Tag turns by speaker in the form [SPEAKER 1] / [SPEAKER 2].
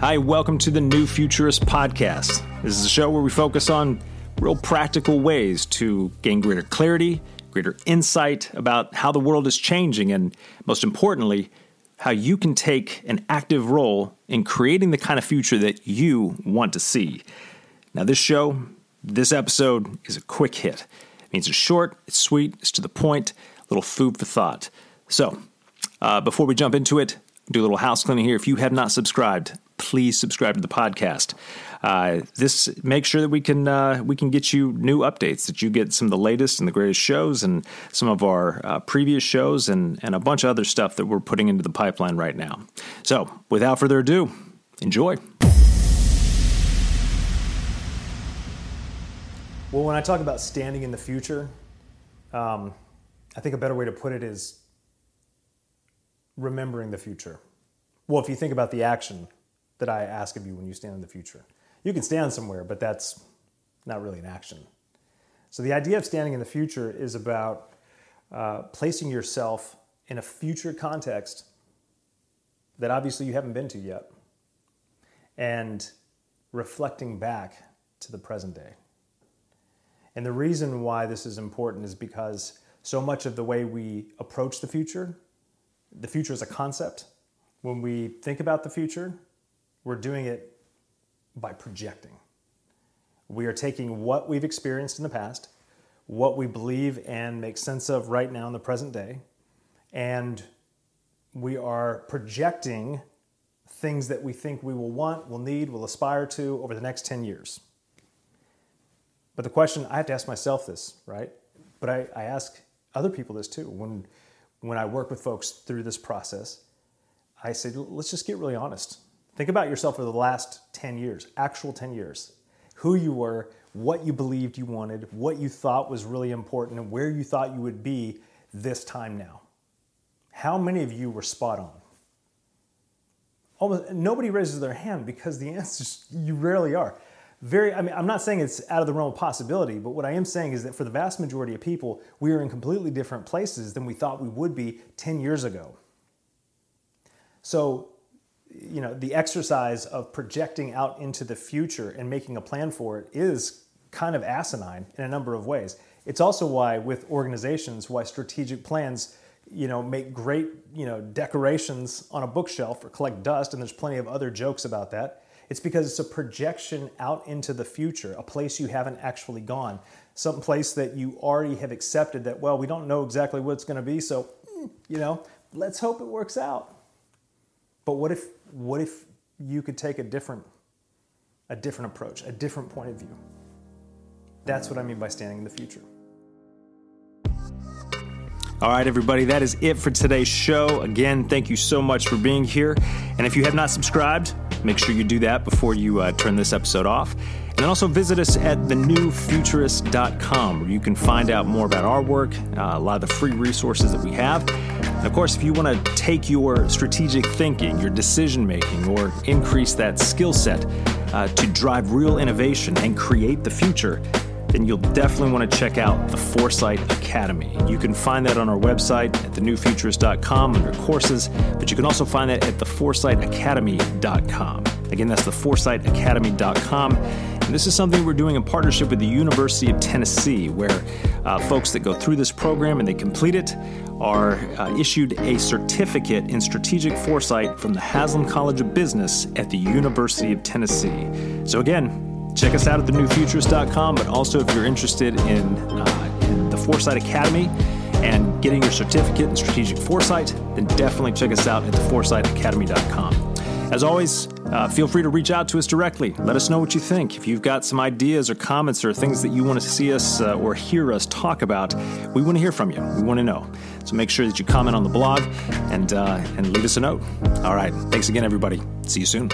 [SPEAKER 1] Hi, welcome to the New Futurist Podcast. This is a show where we focus on real practical ways to gain greater clarity, greater insight about how the world is changing, and most importantly, how you can take an active role in creating the kind of future that you want to see. Now, this show, this episode is a quick hit. It means it's short, it's sweet, it's to the point, a little food for thought. So, uh, before we jump into it, do a little house cleaning here. If you have not subscribed, please subscribe to the podcast. Uh, this makes sure that we can uh, we can get you new updates, that you get some of the latest and the greatest shows, and some of our uh, previous shows, and and a bunch of other stuff that we're putting into the pipeline right now. So, without further ado, enjoy. Well, when I talk about standing in the future, um, I think a better way to put it is remembering the future. Well, if you think about the action that I ask of you when you stand in the future, you can stand somewhere, but that's not really an action. So the idea of standing in the future is about uh, placing yourself in a future context that obviously you haven't been to yet and reflecting back to the present day. And the reason why this is important is because so much of the way we approach the future, the future is a concept. When we think about the future, we're doing it by projecting. We are taking what we've experienced in the past, what we believe and make sense of right now in the present day, and we are projecting things that we think we will want, will need, will aspire to over the next 10 years. But the question, I have to ask myself this, right? But I, I ask other people this too. When, when I work with folks through this process, I say, let's just get really honest. Think about yourself for the last 10 years, actual 10 years. Who you were, what you believed you wanted, what you thought was really important, and where you thought you would be this time now. How many of you were spot on? Almost nobody raises their hand because the answer is you rarely are. Very, I mean, I'm not saying it's out of the realm of possibility, but what I am saying is that for the vast majority of people, we are in completely different places than we thought we would be 10 years ago. So you know, the exercise of projecting out into the future and making a plan for it is kind of asinine in a number of ways. It's also why with organizations, why strategic plans, you know, make great, you know, decorations on a bookshelf or collect dust, and there's plenty of other jokes about that. It's because it's a projection out into the future, a place you haven't actually gone, some place that you already have accepted that, well, we don't know exactly what it's going to be, so, hmm, you know, let's hope it works out. But what if what if you could take a different a different approach, a different point of view? That's what I mean by standing in the future. All right, everybody, that is it for today's show. Again, thank you so much for being here. And if you have not subscribed, make sure you do that before you uh, turn this episode off. And then also visit us at thenewfuturist.com where you can find out more about our work, uh, a lot of the free resources that we have. Of course, if you want to take your strategic thinking, your decision making, or increase that skill set uh, to drive real innovation and create the future, then you'll definitely want to check out the Foresight Academy. You can find that on our website at thenewfuturist.com under courses, but you can also find that at theforesightacademy.com. Again, that's theforesightacademy.com. And this is something we're doing in partnership with the University of Tennessee, where uh, folks that go through this program and they complete it are uh, issued a certificate in strategic foresight from the Haslam College of Business at the University of Tennessee. So, again, check us out at thenewfuturist.com, but also if you're interested in, uh, in the Foresight Academy and getting your certificate in strategic foresight, then definitely check us out at theforesightacademy.com. As always, uh, feel free to reach out to us directly. Let us know what you think. If you've got some ideas or comments or things that you want to see us uh, or hear us talk about, we want to hear from you. We want to know. So make sure that you comment on the blog and, uh, and leave us a note. All right. Thanks again, everybody. See you soon.